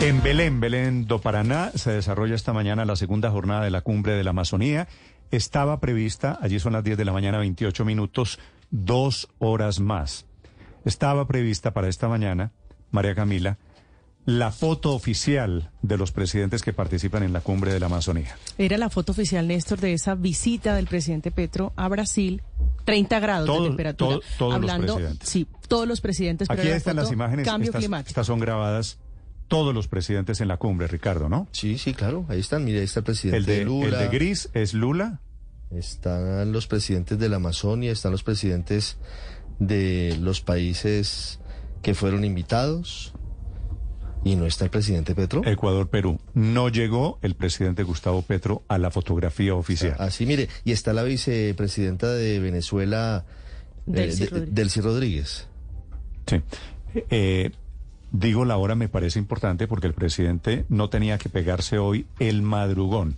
En Belén, Belén do Paraná, se desarrolla esta mañana la segunda jornada de la cumbre de la Amazonía. Estaba prevista, allí son las 10 de la mañana, 28 minutos, dos horas más. Estaba prevista para esta mañana, María Camila, la foto oficial de los presidentes que participan en la cumbre de la Amazonía. Era la foto oficial, Néstor, de esa visita del presidente Petro a Brasil. 30 grados Todo- de temperatura. todo- todos los Hablando, presidentes. Sí, todos los presidentes. pero Aquí la están foto las imágenes, Cambio estas, climático. estas son grabadas todos los presidentes en la cumbre, Ricardo, ¿no? Sí, sí, claro. Ahí están. Mire, ahí está el presidente El de, Lula. el de gris es Lula. Están los presidentes de la Amazonia, están los presidentes de los países que fueron invitados. Y no está el presidente Petro. Ecuador, Perú. No llegó el presidente Gustavo Petro a la fotografía oficial. Así, mire. Y está la vicepresidenta de Venezuela, eh, Delcy de- Rodríguez. Delcy Rodríguez. Sí. Eh, digo la hora me parece importante porque el presidente no tenía que pegarse hoy el madrugón.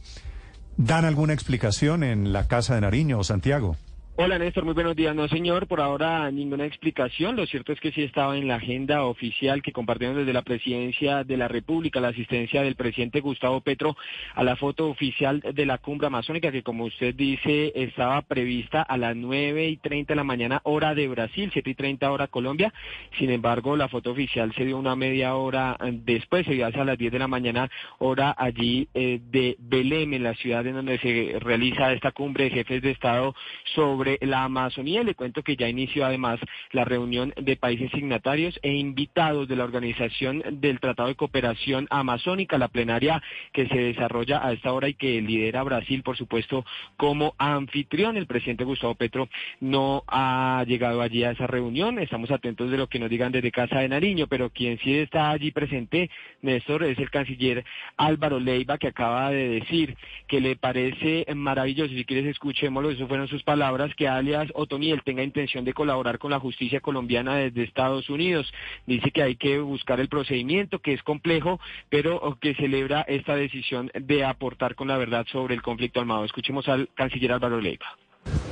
¿Dan alguna explicación en la Casa de Nariño o Santiago? Hola Néstor, muy buenos días. No señor, por ahora ninguna explicación. Lo cierto es que sí estaba en la agenda oficial que compartieron desde la presidencia de la República la asistencia del presidente Gustavo Petro a la foto oficial de la cumbre amazónica que como usted dice estaba prevista a las nueve y treinta de la mañana hora de Brasil, siete y treinta hora Colombia. Sin embargo, la foto oficial se dio una media hora después, se dio hacia las diez de la mañana hora allí eh, de Belém, en la ciudad en donde se realiza esta cumbre de jefes de Estado sobre la Amazonía. Le cuento que ya inició además la reunión de países signatarios e invitados de la Organización del Tratado de Cooperación Amazónica, la plenaria que se desarrolla a esta hora y que lidera Brasil, por supuesto, como anfitrión. El presidente Gustavo Petro no ha llegado allí a esa reunión. Estamos atentos de lo que nos digan desde Casa de Nariño, pero quien sí está allí presente, Néstor, es el canciller Álvaro Leiva, que acaba de decir que le parece maravilloso, si quieres escuchémoslo, eso fueron sus palabras, que alias Otoniel tenga intención de colaborar con la justicia colombiana desde Estados Unidos. Dice que hay que buscar el procedimiento, que es complejo, pero que celebra esta decisión de aportar con la verdad sobre el conflicto armado. Escuchemos al canciller Álvaro Leiva.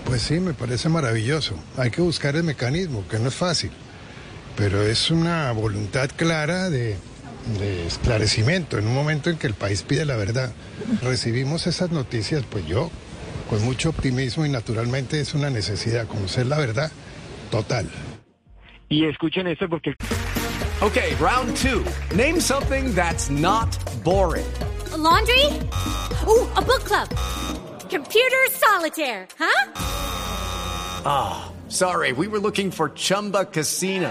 Pues sí, me parece maravilloso. Hay que buscar el mecanismo, que no es fácil, pero es una voluntad clara de, de esclarecimiento en un momento en que el país pide la verdad. Recibimos esas noticias, pues yo, con mucho optimismo y naturalmente es una necesidad conocer la verdad total. Y escuchen esto porque Okay, round two. Name something that's not boring. A laundry? Ooh, a book club. Computer solitaire, huh? Sorry, we were looking for Chumba Casino.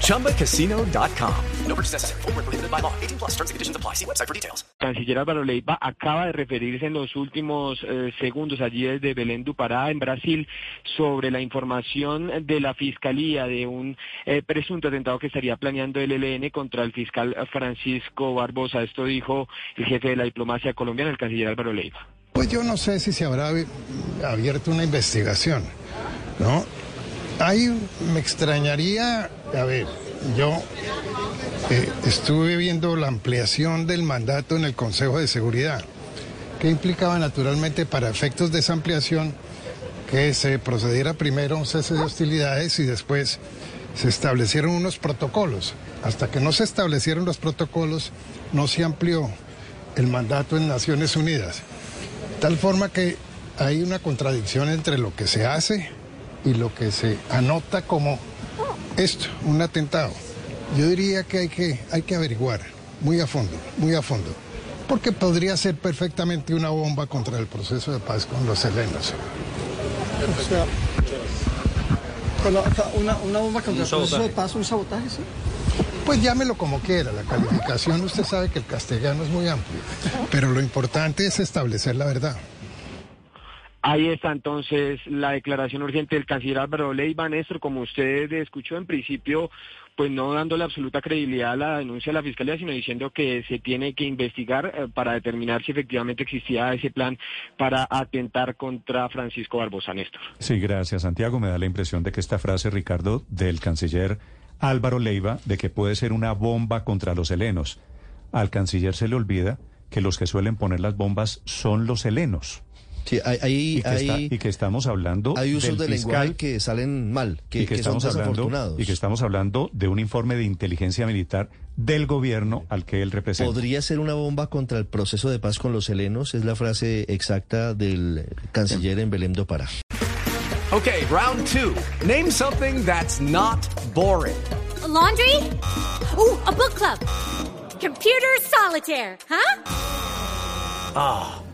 ChumbaCasino.com. No purchase necessary. Void where prohibited by law. 18 plus terms and conditions apply. See website for details. canciller Álvaro Leiva acaba de referirse en los últimos eh, segundos allí desde Belén do Pará, en Brasil, sobre la información de la Fiscalía de un eh, presunto atentado que estaría planeando el ELN contra el fiscal Francisco Barbosa. Esto dijo el jefe de la diplomacia colombiana, el canciller Álvaro Leiva. Pues yo no sé si se habrá abi- abierto una investigación, ¿no? Ahí me extrañaría, a ver, yo eh, estuve viendo la ampliación del mandato en el Consejo de Seguridad, que implicaba naturalmente para efectos de esa ampliación que se procediera primero a un cese de hostilidades y después se establecieron unos protocolos. Hasta que no se establecieron los protocolos, no se amplió el mandato en Naciones Unidas. Tal forma que hay una contradicción entre lo que se hace y lo que se anota como esto, un atentado. Yo diría que hay que, hay que averiguar muy a fondo, muy a fondo, porque podría ser perfectamente una bomba contra el proceso de paz con los helenos. O sea, una, una bomba contra el proceso de paz, un sabotaje, ¿sí? Pues llámelo como quiera, la calificación usted sabe que el castellano es muy amplio, pero lo importante es establecer la verdad. Ahí está entonces la declaración urgente del canciller Álvaro Leiva, Néstor, como usted escuchó en principio, pues no dándole absoluta credibilidad a la denuncia de la Fiscalía, sino diciendo que se tiene que investigar eh, para determinar si efectivamente existía ese plan para atentar contra Francisco Barbosa, Néstor. Sí, gracias, Santiago. Me da la impresión de que esta frase, Ricardo, del canciller Álvaro Leiva, de que puede ser una bomba contra los helenos. Al canciller se le olvida que los que suelen poner las bombas son los helenos. Sí, hay, hay, y, que hay- está- y que estamos hablando hay usos del de fiscal lenguaje que salen mal, que, y que, que son estamos hablando desafortunados. y que estamos hablando de un informe de inteligencia militar del gobierno al que él representa. Podría ser una bomba contra el proceso de paz con los helenos, es la frase exacta del canciller en Belém do Pará. Okay, round two. Name something that's not boring. A laundry? Ooh, a book club. Computer solitaire, huh?